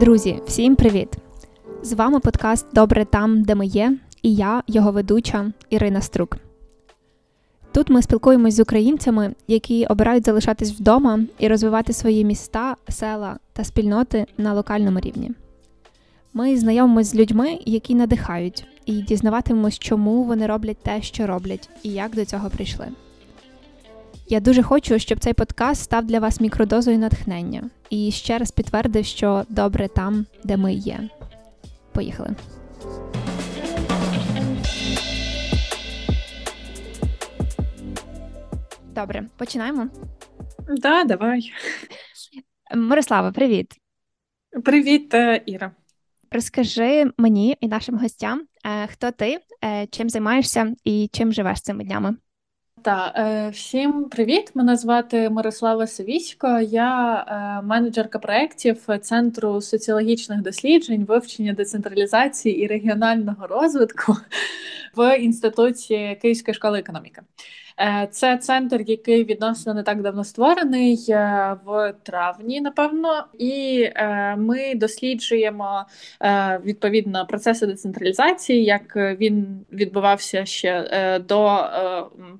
Друзі, всім привіт! З вами подкаст Добре там, де ми є, і я, його ведуча Ірина Струк. Тут ми спілкуємось з українцями, які обирають залишатись вдома і розвивати свої міста, села та спільноти на локальному рівні. Ми знайомимось з людьми, які надихають, і дізнаватимемось, чому вони роблять те, що роблять, і як до цього прийшли. Я дуже хочу, щоб цей подкаст став для вас мікродозою натхнення і ще раз підтвердив, що добре там, де ми є. Поїхали. Добре, починаємо. Да, давай. Мирослава, привіт. Привіт, е, Іра. Розкажи мені і нашим гостям, е, хто ти, е, чим займаєшся і чим живеш цими днями. Та е, всім привіт! Мене звати Мирослава Савісько. Я е, менеджерка проєктів Центру соціологічних досліджень, вивчення децентралізації і регіонального розвитку в інституті Київської школи економіки. Е, це центр, який відносно не так давно створений е, в травні, напевно, і е, ми досліджуємо відповідно процеси децентралізації, як він відбувався ще до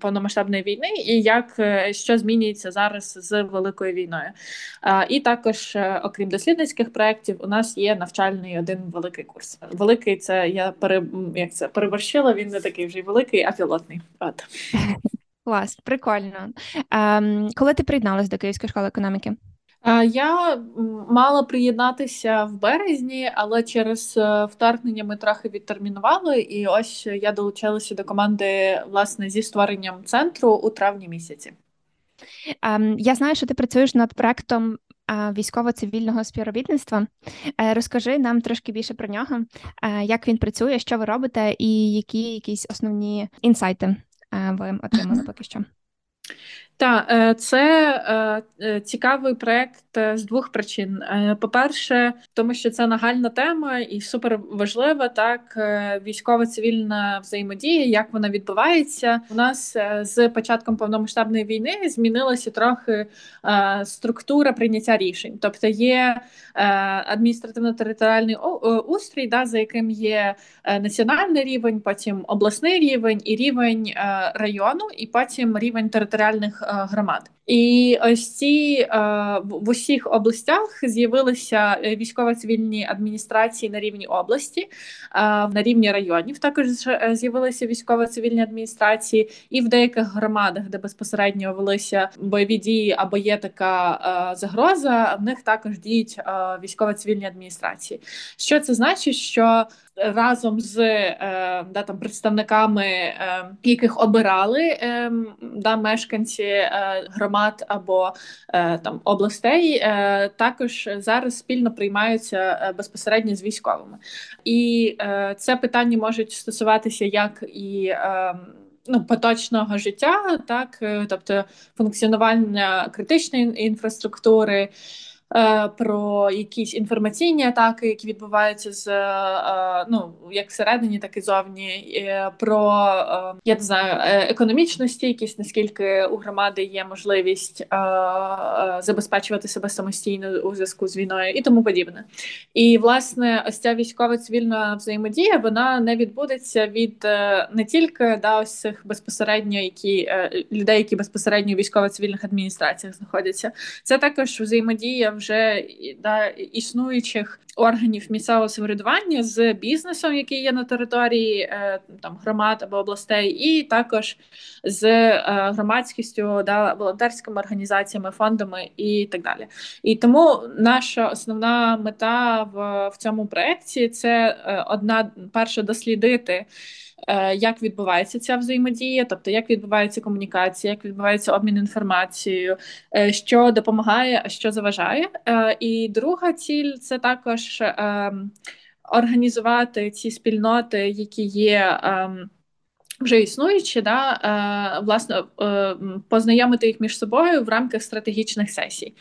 повномасштабної війни, і як що змінюється зараз з великою війною. І також, окрім дослідницьких проєктів, у нас є навчальний один великий курс. Великий це я пере, як це переборщила. Він не такий вже великий, а пілотний. От. Клас, прикольно. Ем, Коли ти приєдналась до Київської школи економіки? Я мала приєднатися в березні, але через е, вторгнення ми трохи відтермінували, і ось я долучилася до команди власне зі створенням центру у травні місяці. Ем, Я знаю, що ти працюєш над проектом військово-цивільного співробітництва. Е, розкажи нам трошки більше про нього, е, як він працює, що ви робите, і які якісь основні інсайти ви отримали поки що. Так, е, це е, е, цікавий проект з двох причин. По-перше, тому що це нагальна тема і супер важлива, так військово-цивільна взаємодія, як вона відбувається. У нас з початком повномасштабної війни змінилася трохи структура прийняття рішень. Тобто є адміністративно-територіальний устрій, да, за яким є національний рівень, потім обласний рівень і рівень району, і потім рівень територіальних. Е, громад. І ось ці е, в усіх областях з'явилися е, військово-цивільні адміністрації на рівні області, на рівні районів. Також з'явилися військово-цивільні адміністрації, і в деяких громадах, де безпосередньо велися бойові дії або є така загроза, в них також діють військово-цивільні адміністрації. Що це значить? Що разом з е, да, там, представниками, е, яких обирали е, да, мешканці е, громад або е, там областей, е, також зараз спільно приймаються безпосередньо з військовими. І це питання можуть стосуватися як і ну, Поточного життя, так, тобто функціонування критичної інфраструктури, Е, про якісь інформаційні атаки, які відбуваються з е, ну як всередині, так і зовні, про е, я не знаю економічну стійкість, наскільки у громади є можливість забезпечувати себе самостійно у зв'язку з війною і тому подібне. І власне, ось ця військова цивільна взаємодія вона не відбудеться від не тільки да, ось цих безпосередньо, які людей, які безпосередньо у військово-цивільних адміністраціях знаходяться. Це також взаємодія вже да, існуючих органів місцевого самоврядування з бізнесом, який є на території е, там громад або областей, і також з е, громадськістю, да, волонтерськими організаціями, фондами і так далі. І тому наша основна мета в, в цьому проєкті – це е, одна перша дослідити. Е, як відбувається ця взаємодія, тобто як відбувається комунікація, як відбувається обмін інформацією, е, що допомагає, а що заважає. Е, і друга ціль це також ем, організувати ці спільноти, які є. Ем, вже існуючі, да, власне, познайомити їх між собою в рамках стратегічних сесій.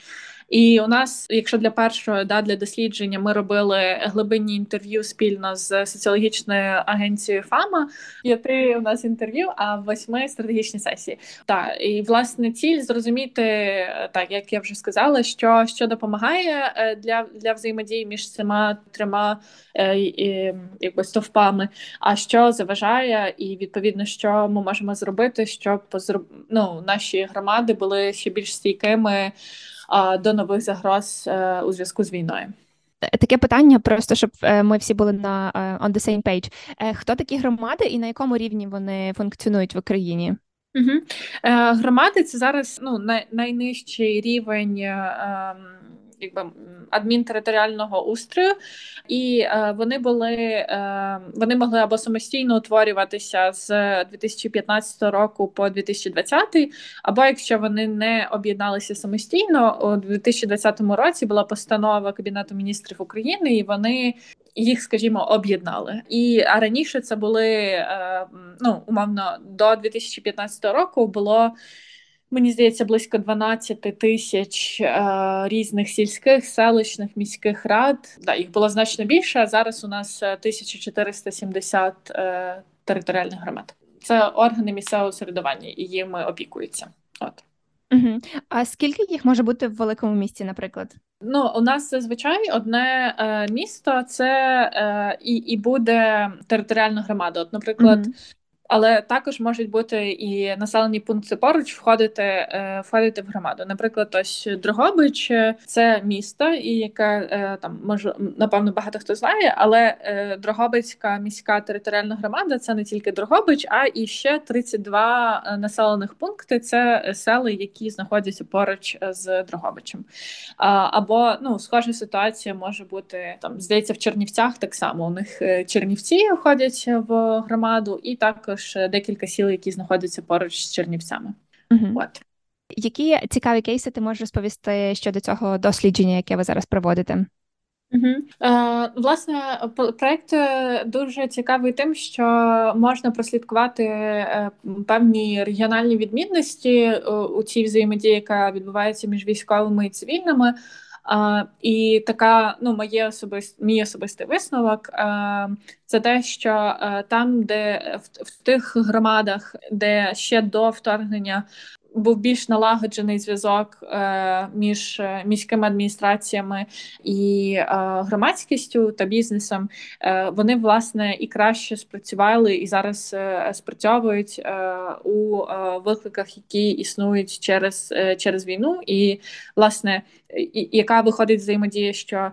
І у нас, якщо для першого да для дослідження, ми робили глибинні інтерв'ю спільно з соціологічною агенцією ФАМА. П'яти у нас інтерв'ю, а восьми стратегічні сесії. Так, і власне ціль зрозуміти, так як я вже сказала, що що допомагає е, для для взаємодії між цими трьома е, якби стовпами, а що заважає, і відповідно, що ми можемо зробити, щоб ну, наші громади були ще більш стійкими до нових загроз е, у зв'язку з війною. Таке питання, просто щоб е, ми всі були на on the same page. Е, хто такі громади і на якому рівні вони функціонують в Україні? Угу. Громади це зараз ну, най- найнижчий рівень. Е, якби адмінтериторіального устрою, і е, вони були е, вони могли або самостійно утворюватися з 2015 року по 2020, або якщо вони не об'єдналися самостійно, у 2020 році була постанова Кабінету міністрів України, і вони. Їх, скажімо, об'єднали, і а раніше це були е, ну умовно до 2015 року було Мені здається, близько 12 тисяч е, різних сільських, селищних, міських рад. Да, їх було значно більше. а Зараз у нас 1470 е, е, територіальних громад. Це органи місцевого середування, і їми опікуються. От. Угу. А скільки їх може бути в великому місті, наприклад? Ну, у нас зазвичай одне е, місто це е, і і буде територіальна громада. От, наприклад, угу але також можуть бути і населені пункти поруч входити е, входити в громаду. Наприклад, ось Дрогобич це місто, і яке е, там може напевно багато хто знає, але е, Дрогобицька міська територіальна громада це не тільки Дрогобич, а і ще 32 населених пункти. Це сели, які знаходяться поруч з Дрогобичем. Або ну схожа ситуація може бути там, здається, в Чернівцях так само. У них Чернівці входять в громаду, і також також декілька сіл, які знаходяться поруч з Чернівцями. Угу. От. Які цікаві кейси ти можеш розповісти щодо цього дослідження, яке ви зараз проводите? Угу. Е, Власне, проект е, дуже цікавий тим, що можна прослідкувати е, певні регіональні відмінності е, у цій взаємодії, яка відбувається між військовими і цивільними. А, І така, ну, моє особист, мій особистий висновок а, це те, що а, там, де в, в тих громадах, де ще до вторгнення був більш налагоджений зв'язок е, між е, міськими адміністраціями і е, громадськістю та бізнесом. Е, вони власне і краще спрацювали і зараз е, спрацьовують е, у викликах, які існують через через війну, і власне яка виходить взаємодія, що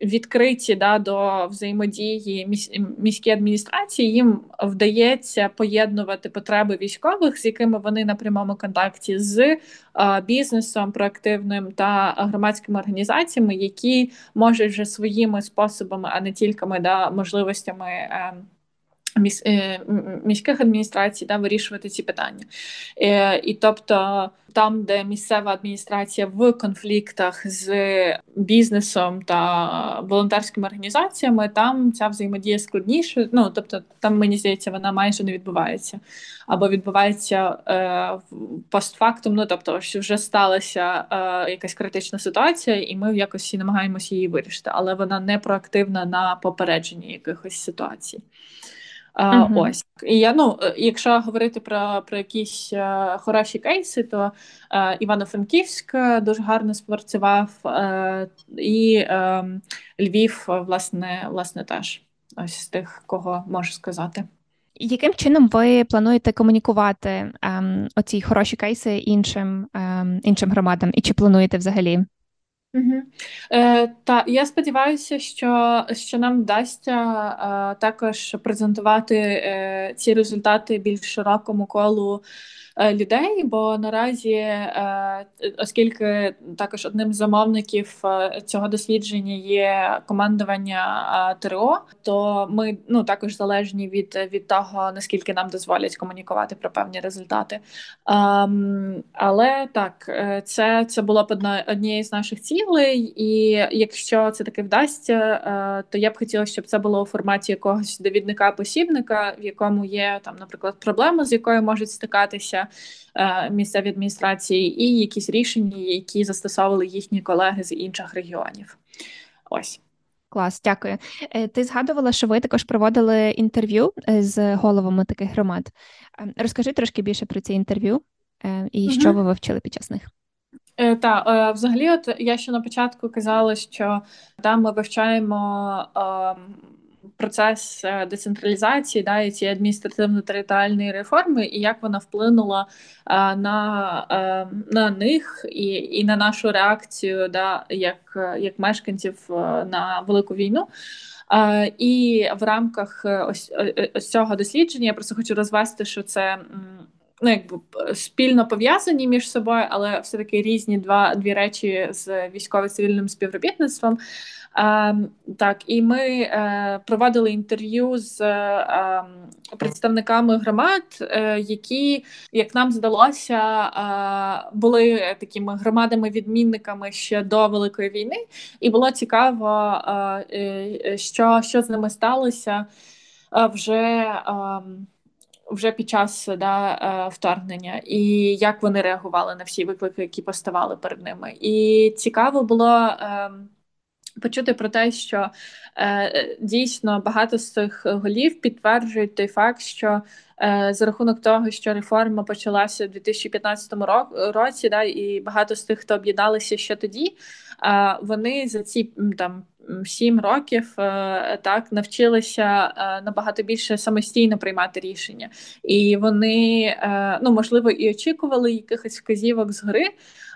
відкриті да до взаємодії міській адміністрації їм вдається поєднувати потреби військових, з якими вони напряму прямому контакті з бізнесом проактивним та громадськими організаціями, які можуть вже своїми способами, а не тільки да, можливостями. Е, міських адміністрацій да, вирішувати ці питання. Е, і тобто, там, де місцева адміністрація в конфліктах з бізнесом та волонтерськими організаціями, там ця взаємодія складніша. Ну тобто, там мені здається, вона майже не відбувається або відбувається е, постфактум. Ну тобто, що вже сталася е, якась критична ситуація, і ми якось намагаємося її вирішити, але вона не проактивна на попередженні якихось ситуацій. Uh -huh. Ось і я ну, е, якщо говорити про про якісь uh, хороші кейси, то uh, Івано-Франківськ дуже гарно спрацював, і ем, Львів, власне, власне, теж ось з тих, кого можу сказати. Яким чином ви плануєте комунікувати ем, оці хороші кейси іншим ем, іншим громадам, і чи плануєте взагалі? Е, Та я сподіваюся, що що нам вдасться е, також презентувати е, ці результати більш широкому колу людей. Бо наразі, е, оскільки також одним з замовників е, цього дослідження є командування ТРО, то ми ну також залежні від від того наскільки нам дозволять комунікувати про певні результати. Um, але так, це це було б одна однією з наших цілей, і якщо це таки вдасться, то я б хотіла, щоб це було у форматі якогось довідника посібника, в якому є там, наприклад, проблема, з якою можуть стикатися місцеві адміністрації, і якісь рішення, які застосовували їхні колеги з інших регіонів. Ось. Клас, дякую. Ти згадувала, що ви також проводили інтерв'ю з головами таких громад. Ем, розкажи трошки більше про ці інтерв'ю і що ви вивчили під час них. Е, е, взагалі, от я ще на початку казала, що там ми вивчаємо е, процес е, децентралізації да, і цієї адміністративно-територіальної реформи, і як вона вплинула е, на е, на них і і на нашу реакцію, да, як як мешканців на велику війну. І в рамках ось, ось цього дослідження я просто хочу розвести, що це ну, якби спільно пов'язані між собою, але все таки різні два дві речі з військово-цивільним співробітництвом. Е, так, і ми е, проводили інтерв'ю з е, представниками громад, е, які, як нам здалося, були такими громадами-відмінниками ще до Великої війни, і було цікаво, що, що з ними сталося вже. Ем, вже під час да, вторгнення, і як вони реагували на всі виклики, які поставали перед ними. І цікаво було. Почути про те, що е, дійсно багато з цих голів підтверджують той факт, що е, за рахунок того, що реформа почалася в 2015 році, да, і багато з тих, хто об'єдналися ще тоді, е, вони за ці там сім років е, так навчилися е, набагато більше самостійно приймати рішення, і вони е, ну можливо і очікували якихось вказівок згори,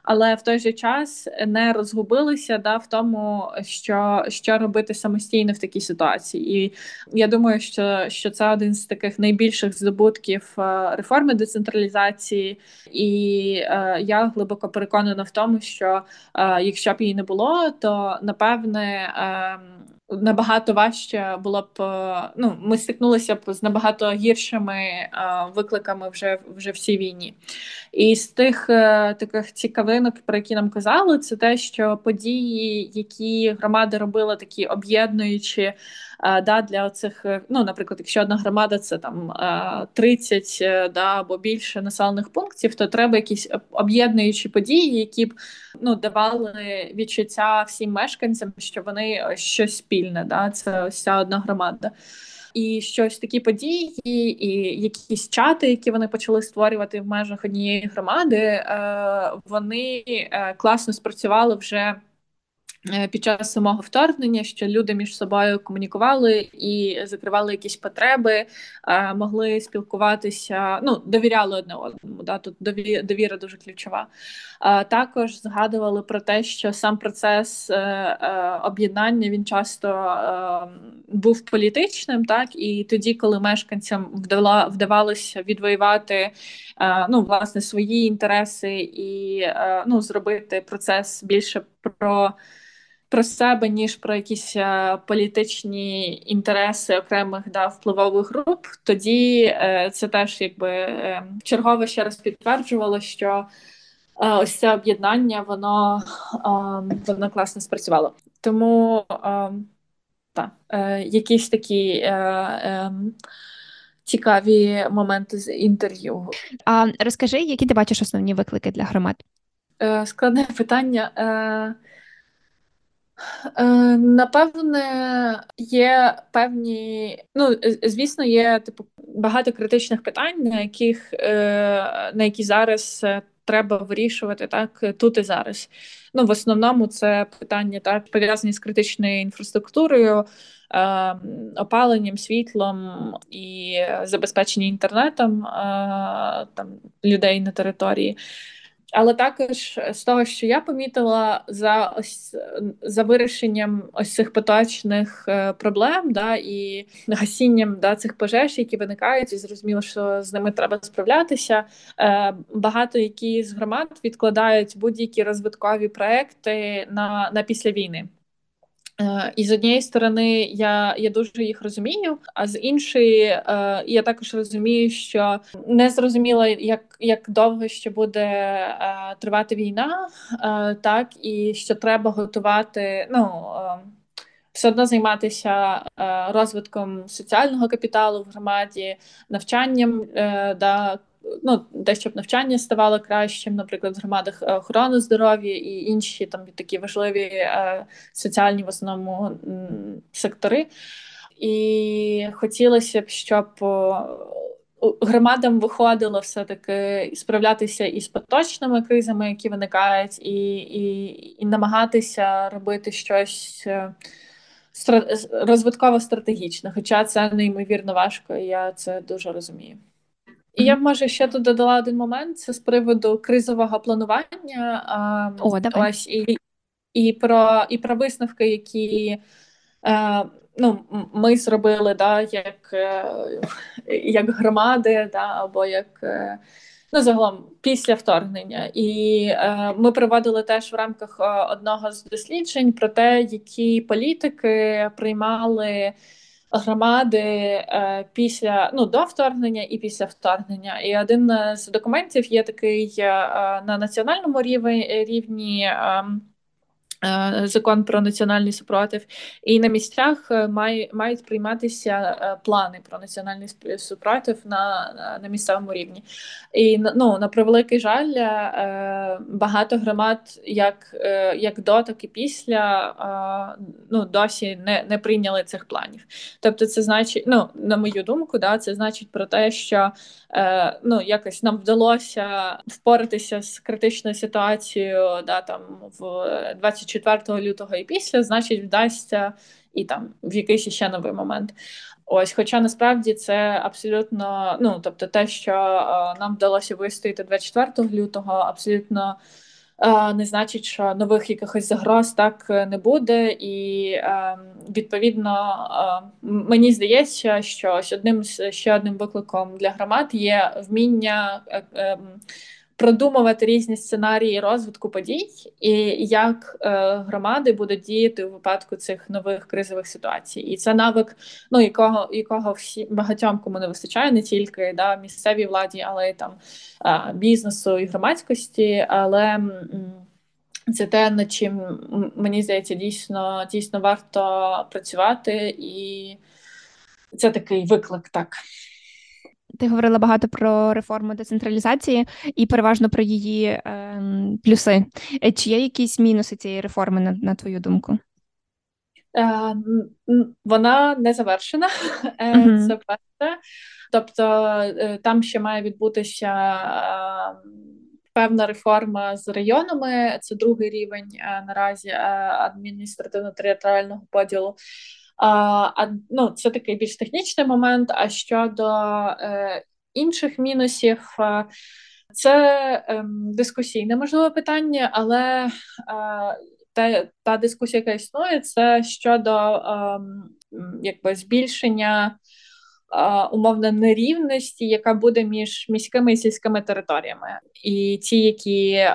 але в той же час не розгубилися да, в тому, що що робити самостійно в такій ситуації. І я думаю, що що це один з таких найбільших здобутків реформи децентралізації, і е, я глибоко переконана в тому, що е, якщо б її не було, то напевне. Ем, набагато важче було б. Е, ну, ми стикнулися б з набагато гіршими е, викликами вже вже в цій війні. І з тих е, таких цікавинок, про які нам казали, це те, що події, які громади робили, такі об'єднуючи. Да, для цих, ну, наприклад, якщо одна громада це там 30 да, або більше населених пунктів, то треба якісь об'єднуючі події, які б ну, давали відчуття всім мешканцям, що вони щось спільне. Да, Це ось ця одна громада. І щось такі події, і якісь чати, які вони почали створювати в межах однієї громади, е, вони е, класно спрацювали вже Е, під час самого вторгнення, що люди між собою комунікували і закривали якісь потреби, е, могли спілкуватися, ну довіряли одне одному. Да, Тут довіра дуже ключова. Також згадували про те, що сам процес е, об'єднання він часто був політичним, так і тоді, коли мешканцям вдавалося відвоювати ну, власне свої інтереси і ну, зробити процес більше про про себе, ніж про якісь е, політичні інтереси окремих да, впливових груп, тоді е, це теж якби е, чергове ще раз підтверджувало, що ось це об'єднання воно воно класно спрацювало. Тому так, якісь такі. Цікаві моменти з інтерв'ю. А розкажи, які ти бачиш основні виклики для громад? Складне питання. Е, напевне, є певні, ну звісно, є типу багато критичних питань, на яких е, на які зараз е, треба вирішувати так тут і зараз. Ну в основному це питання так пов'язані з критичною інфраструктурою, опаленням, світлом і забезпечення інтернетом там людей на території. Але також з того, що я помітила за ось за вирішенням ось цих поточних е, проблем, да і гасінням да цих пожеж, які виникають, і зрозуміло, що з ними треба справлятися. Е, Багато які з громад відкладають будь-які розвиткові проекти на, на після війни. Е, і з однієї сторони я я дуже їх розумію, а з іншої е, я також розумію, що не зрозуміло, як як довго ще буде е, тривати війна, так і що треба готувати. ну, все одно займатися розвитком соціального капіталу в громаді, навчанням да, ну, те, щоб навчання ставало кращим, наприклад, в громадах охорони здоров'я і інші там такі важливі соціальні в основному сектори. І хотілося б, щоб громадам виходило все-таки справлятися із поточними кризами, які виникають, і, і, і намагатися робити щось розвитково стратегічне, хоча це неймовірно важко, і я це дуже розумію. І я б може ще тут додала один момент: це з приводу кризового планування. О, давай. Ось і і про і про висновки, які е, ну, ми зробили, да, як е, як громади, да, або як е, ну, загалом після вторгнення. І е, ми проводили теж в рамках е, одного з досліджень про те, які політики приймали. Громади е, після ну до вторгнення і після вторгнення, і один з документів є такий е, на національному рівні рівні. Е, Е, закон про національний супротив, і на місцях е, має, мають прийматися е, плани про національний супротив на на місцевому рівні. І ну, на превеликий жаль, багато громад, як як до, так і після ну, досі не не прийняли цих планів. Тобто, це значить, ну на мою думку, да, це значить про те, що ну, якось нам вдалося впоратися з критичною ситуацією, да, там в 24 лютого і після, значить, вдасться і там в якийсь ще новий момент. Ось, хоча насправді це абсолютно, ну тобто, те, що е, нам вдалося вистояти 24 лютого, абсолютно е, не значить, що нових якихось загроз так не буде, і е, відповідно мені здається, що одним ще одним викликом для громад є вміння. Продумувати різні сценарії розвитку подій, і як е, громади будуть діяти у випадку цих нових кризових ситуацій. І це навик, ну якого якого всі багатьом кому не вистачає, не тільки да, місцевій владі, але й там е, бізнесу і громадськості. Але це те, над чим мені здається, дійсно дійсно варто працювати, і це такий виклик так. Ти говорила багато про реформу децентралізації і переважно про її е, плюси. Чи є якісь мінуси цієї реформи, на, на твою думку? Е, Вона не завершена. Uh-huh. Це перше. Тобто е, там ще має відбутися е, певна реформа з районами. Це другий рівень е, наразі адміністративно-територіального поділу. А, ну, Це такий більш технічний момент. А щодо е, інших мінусів, е, це е, дискусійне можливе питання, але е, та, та дискусія, яка існує, це щодо е, якби збільшення умовно нерівності, яка буде між міськими і сільськими територіями, і ті, які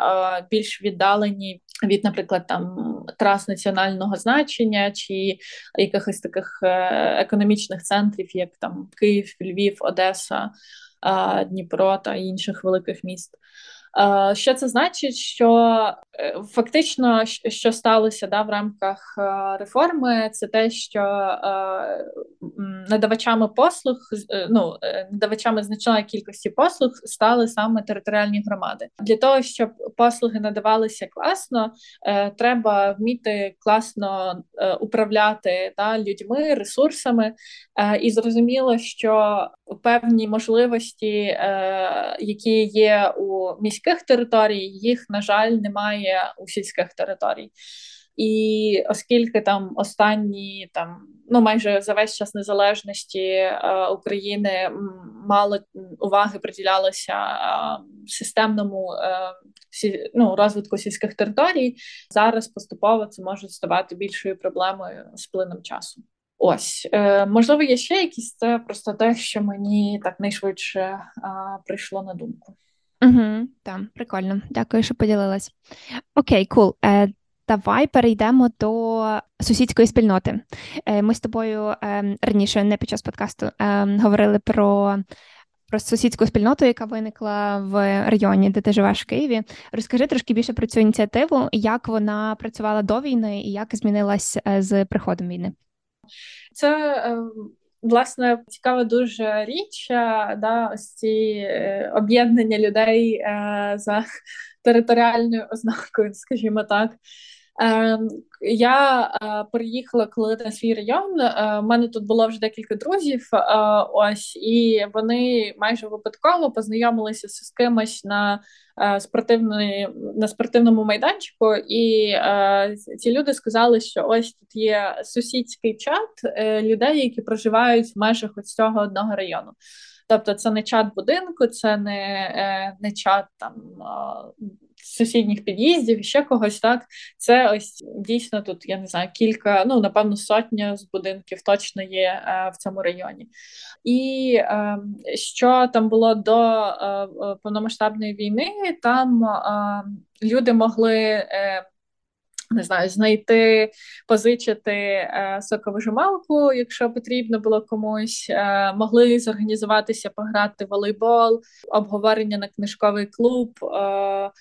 більш віддалені від, наприклад, там трас національного значення чи якихось таких е, економічних центрів, як там Київ, Львів, Одеса, Дніпро та інших великих міст. Що це значить? Що е, фактично, що сталося да, в рамках е, реформи, це те, що е, надавачами послуг, ну надавачами значної кількості послуг стали саме територіальні громади. Для того щоб послуги надавалися класно, треба вміти класно управляти да, людьми, ресурсами, і зрозуміло, що певні можливості, які є у міських міських територій, їх, на жаль, немає у сільських територій. І оскільки там останні там ну майже за весь час незалежності е, України мало уваги приділялося е, системному е, сі, ну, розвитку сільських територій, зараз поступово це може ставати більшою проблемою з плином часу. Ось е, можливо, є ще якісь це просто те, що мені так найшвидше е, прийшло на думку. Угу, Так, прикольно. Дякую, що поділилась. Окей, кул. Е, Давай перейдемо до сусідської спільноти. Е, Ми з тобою е, раніше, не під час подкасту, е, говорили про про сусідську спільноту, яка виникла в районі, де ти живеш в Києві. Розкажи трошки більше про цю ініціативу, як вона працювала до війни і як змінилась е, з приходом війни. Це ем, власне цікава дуже річ, да, ось ці об'єднання людей за територіальною ознакою, скажімо так. Ем, я е, переїхала коли на свій район. У е, мене тут було вже декілька друзів. Е, ось і вони майже випадково познайомилися з кимось на спортивної на спортивному майданчику, і ці люди сказали, що ось тут є сусідський чат людей, які проживають в межах ось цього одного району. Тобто, це не чат будинку, це не не чат там сусідніх під'їздів ще когось. Так це ось дійсно тут. Я не знаю, кілька, ну напевно, сотня з будинків точно є е, в цьому районі. І е, що там було до е, повномасштабної війни, там люди могли. Не знаю, знайти, позичити е, соковижималку, якщо потрібно було комусь, е, могли зорганізуватися, пограти в волейбол, обговорення на книжковий клуб. Е,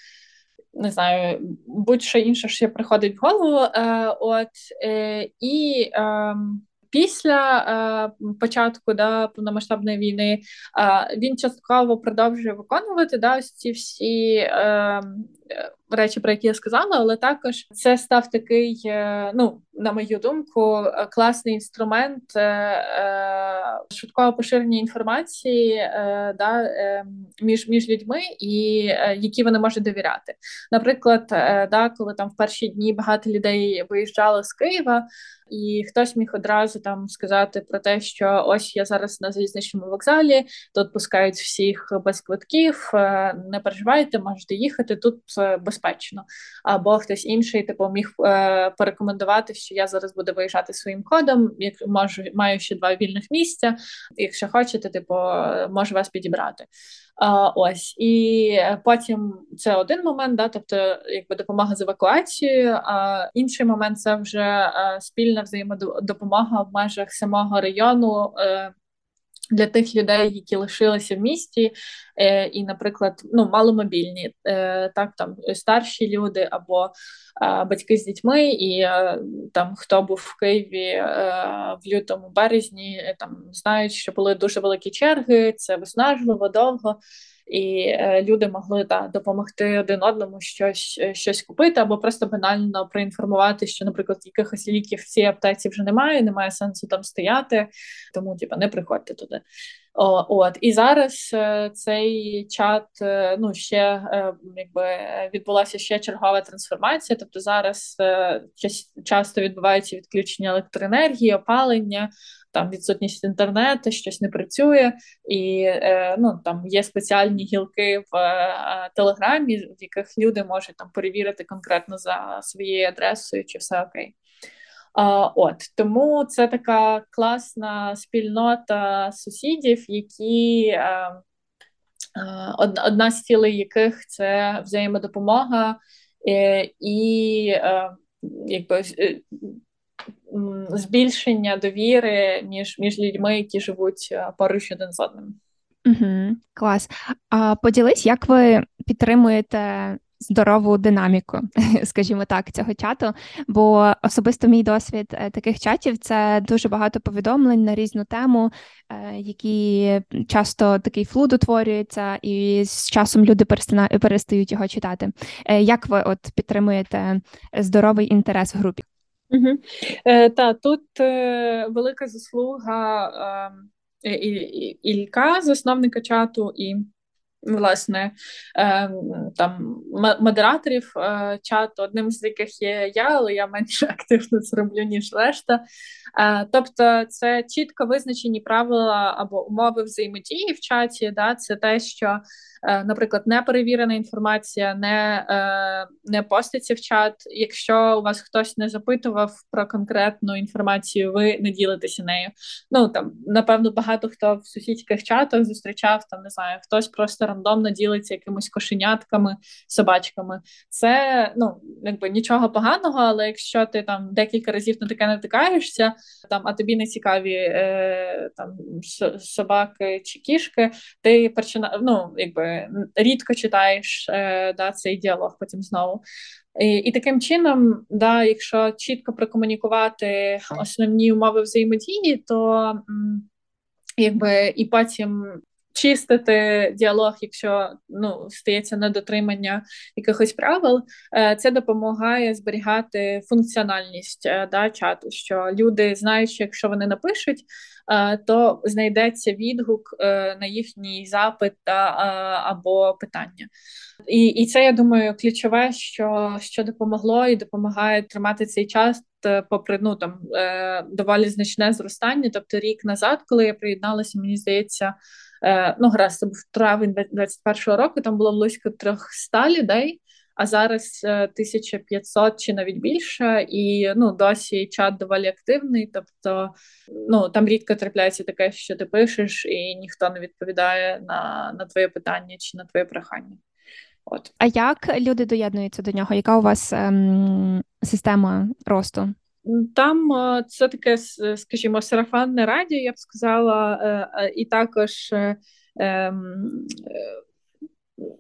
не знаю, будь-що інше, що приходить в голову. Е, От е, і е, після е, початку да, повномасштабної війни е, він частково продовжує виконувати да, ось ці всі. Е, речі, про які я сказала, але також це став такий, е, ну на мою думку, е, класний інструмент е, швидкого поширення інформації да, між між людьми, і які вони можуть довіряти. Наприклад, да, коли там в перші дні багато людей виїжджало з Києва. І хтось міг одразу там сказати про те, що ось я зараз на залізничному вокзалі, тут пускають всіх без квитків, не переживайте, можете їхати тут безпечно. Або хтось інший типу міг е, порекомендувати, що я зараз буду виїжджати своїм кодом, як можу маю ще два вільних місця. Якщо хочете, типу можу вас підібрати. А, Ось і потім це один момент, да, тобто якби допомога з евакуацією. А інший момент це вже е, спільна взаємодопомога в межах самого району. Е, для тих людей, які лишилися в місті, е, і, наприклад, ну маломобільні, е, так там старші люди або е, батьки з дітьми, і е, там хто був в Києві е, в лютому березні, там знають, що були дуже великі черги, це виснажливо довго і е, люди могли да, допомогти один одному щось е, щось купити, або просто банально проінформувати, що, наприклад, якихось ліків в цій аптеці вже немає, немає сенсу там стояти, тому типу, не приходьте туди. От і зараз е, цей чат е, ну ще е, якби відбулася ще чергова трансформація. Тобто зараз часто відбувається відключення електроенергії, опалення там відсутність інтернету, щось не працює, і ну там є спеціальні гілки в телеграмі, в яких люди можуть там перевірити конкретно за своєю адресою, чи все окей. От тому це така класна спільнота сусідів, які е, е, одна з цілей яких це взаємодопомога е, і якби збільшення довіри між між людьми, які живуть поруч один з одним. Угу, Клас. А поділись, як ви підтримуєте здорову динаміку, скажімо так, цього чату. Бо особисто мій досвід е, таких чатів це дуже багато повідомлень на різну тему, е, які часто такий флуд утворюється, і з часом люди перестають його читати. Як ви от підтримуєте здоровий інтерес в групі? Угу. Е, Та тут е, велика заслуга е, Ілька, засновника чату, і власне е, там модераторів е, чату, одним з яких є я, але я менш активно це роблю, ніж решта. Е, тобто, це чітко визначені правила або умови взаємодії в чаті. Да, Це те, що Е, наприклад, неперевірена інформація не не поститься в чат. Якщо у вас хтось не запитував про конкретну інформацію, ви не ділитеся нею. Ну там напевно багато хто в сусідських чатах зустрічав там, не знаю, хтось просто рандомно ділиться якимось кошенятками, собачками. Це ну якби нічого поганого, але якщо ти там декілька разів на таке натикаєшся, там а тобі не цікаві е, там собаки чи кішки, ти почина... ну, якби рідко читаєш е, да, цей діалог потім знову. І і таким чином, да, якщо чітко прокомунікувати основні умови взаємодії, то якби і потім чистити діалог, якщо ну стається недотримання якихось правил, е, це допомагає зберігати функціональність е, да, чату. Що люди знають, що якщо вони напишуть, е, то знайдеться відгук на їхній запит або питання. І і це я думаю ключове, що що допомогло і допомагає тримати цей час, попри ну там доволі значне зростання. Тобто рік назад, коли я приєдналася, мені здається. Е, ну, гаразд, це був травень 21-го року, там було близько 300 людей, а зараз 1500 е, чи навіть більше, і ну досі чат доволі активний. Тобто, ну там рідко трапляється таке, що ти пишеш, і ніхто не відповідає на, на твоє питання чи на твоє прохання. От. А як люди доєднуються до нього? Яка у вас ем, система росту? Там це таке, скажімо, сарафанне радіо, я б сказала, е, е, і також е, ем,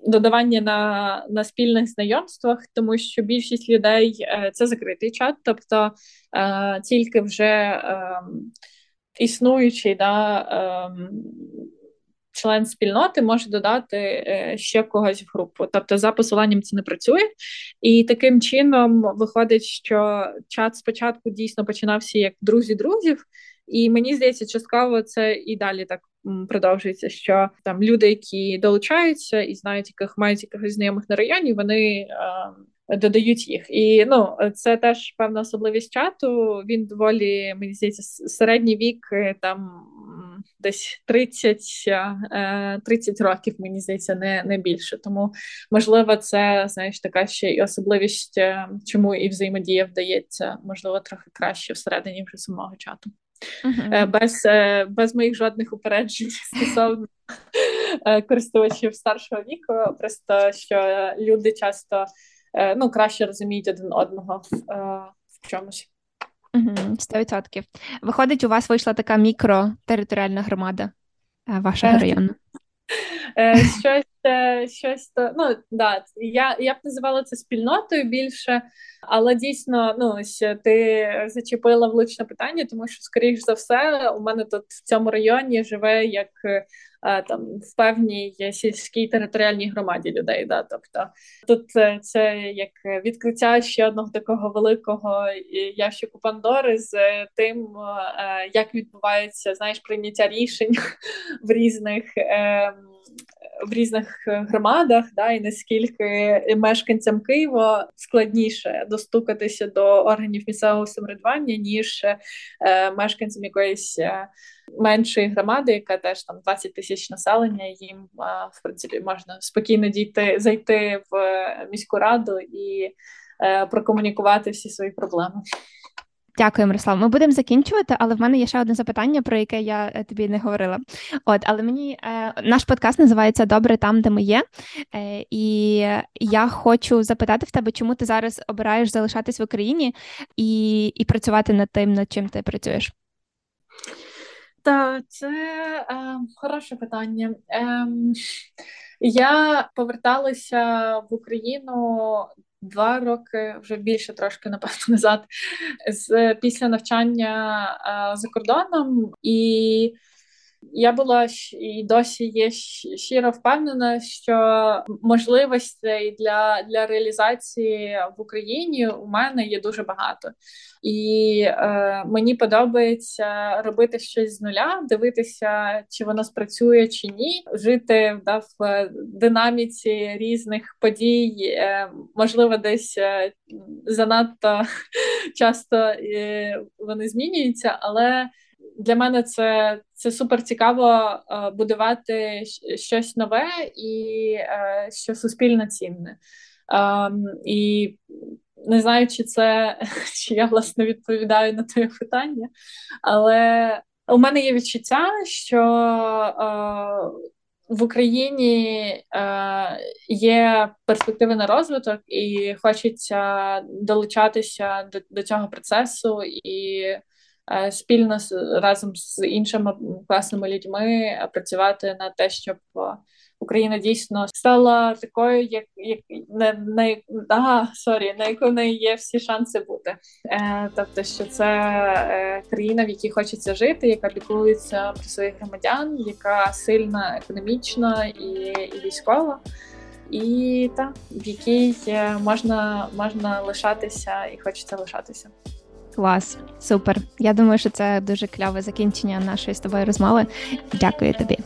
додавання на на спільних знайомствах, тому що більшість людей це закритий чат, тобто тільки вже ем, існуючий да, ем, член спільноти може додати е, ще когось в групу. Тобто, за посиланням це не працює, і таким чином виходить, що чат спочатку дійсно починався як друзі друзів, і мені здається, частково це і далі так. Продовжується, що там люди, які долучаються і знають, яких мають якихось знайомих на районі, вони е, додають їх. І ну це теж певна особливість чату. Він доволі мені здається, середній вік е, там десь 30 30 е, років, мені здається, не не більше. Тому можливо, це знаєш така ще й особливість, е, чому і взаємодія вдається, можливо, трохи краще всередині вже самого чату. Uh-huh. Без без моїх жодних упереджень стосовно користувачів старшого віку, просто що люди часто ну, краще розуміють один одного в чомусь. Сто відсотків. Виходить, у вас вийшла така мікротериторіальна громада е, вашого району. Е, щось щось то ну да, я я б називала це спільнотою більше, але дійсно, ну ось ти зачепила влучне питання, тому що, скоріш за все, у мене тут в цьому районі живе як е, там в певній сільській територіальній громаді людей. Да, Тобто тут це як відкриття ще одного такого великого ящику Пандори з тим, е, як відбувається знаєш прийняття рішень в різних. Ем, в різних е, громадах, да, і наскільки мешканцям Києва складніше достукатися до органів місцевого самоврядування, ніж е, мешканцям якоїсь е, меншої громади, яка теж там 20 тисяч населення. Їм в принципі можна спокійно дійти зайти в міську раду і прокомунікувати всі свої проблеми. Дякую, Мирослав. Ми будемо закінчувати, але в мене є ще одне запитання, про яке я е, тобі не говорила. От, але мені е, наш подкаст називається Добре там, де ми є. Е, І я хочу запитати в тебе, чому ти зараз обираєш залишатись в Україні і і працювати над тим, над чим ти працюєш? Так, це е, хороше питання. Е, я поверталася в Україну два роки, вже більше трошки напевно назад, з після навчання а, за кордоном і. Я була і досі є щиро впевнена, що можливостей для для реалізації в Україні у мене є дуже багато, і е, мені подобається робити щось з нуля, дивитися, чи воно спрацює чи ні, жити да, в динаміці різних подій, е, можливо, десь е, занадто часто е, вони змінюються, але для мене це це супер цікаво е, будувати щось нове і е, що суспільно цінне. Е, і не знаю, чи це чи я власне відповідаю на твоє питання, але у мене є відчуття, що е, в Україні е, є перспективи на розвиток, і хочеться долучатися до, до цього процесу і спільно разом з іншими класними людьми працювати на те, щоб Україна дійсно стала такою, як як на на, ага, sorry, на яку в неї є всі шанси бути. Е, Тобто, що це е, країна, в якій хочеться жити, яка піклується про своїх громадян, яка сильна економічно і, і військова. І та в якій е, можна можна лишатися і хочеться лишатися. Клас, супер. Я думаю, що це дуже кляве закінчення нашої з тобою розмови. Дякую тобі.